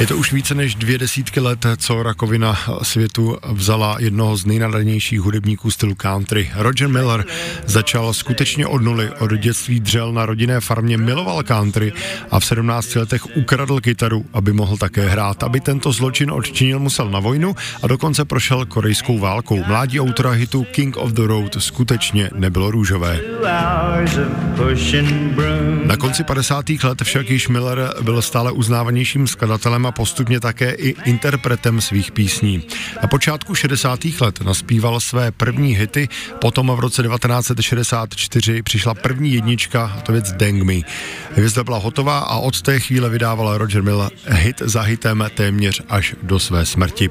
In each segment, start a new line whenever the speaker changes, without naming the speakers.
Je to už více než dvě desítky let, co rakovina světu vzala jednoho z nejnadanějších hudebníků stylu country. Roger Miller začal skutečně od nuly, od dětství dřel na rodinné farmě, miloval country a v 17 letech ukradl kytaru, aby mohl také hrát. Aby tento zločin odčinil, musel na vojnu a dokonce prošel korejskou válkou. Mládí autora hitu King of the Road skutečně nebylo růžové. Na konci 50. let však již Miller byl stále uznávanějším skladatelem a postupně také i interpretem svých písní. Na počátku 60. let naspíval své první hity, potom v roce 1964 přišla první jednička, a to věc Dang Me. Hvězda byla hotová a od té chvíle vydával Roger Miller hit za hitem téměř až do své smrti.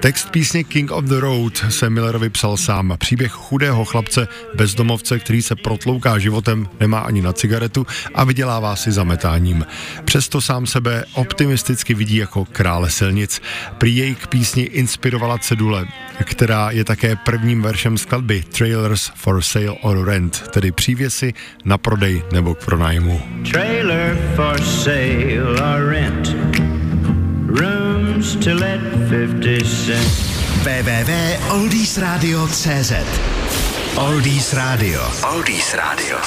Text písně King of the Road se Millerovi psal sám. Příběh chudého chlapce bezdomovce, který se protlouká životem, nemá ani na cigaretu a vydělává si zametáním. Přesto sám sebe optimisticky vidí jako krále silnic. Prý jej k písni inspirovala cedule, která je také prvním veršem skladby Trailers for Sale or Rent, tedy přívěsy na prodej nebo k pronájmu.
Trailer for sale or rent. Rooms to let 50 cents.
www.oldiesradio.cz Oldies Radio.
Oldies Radio.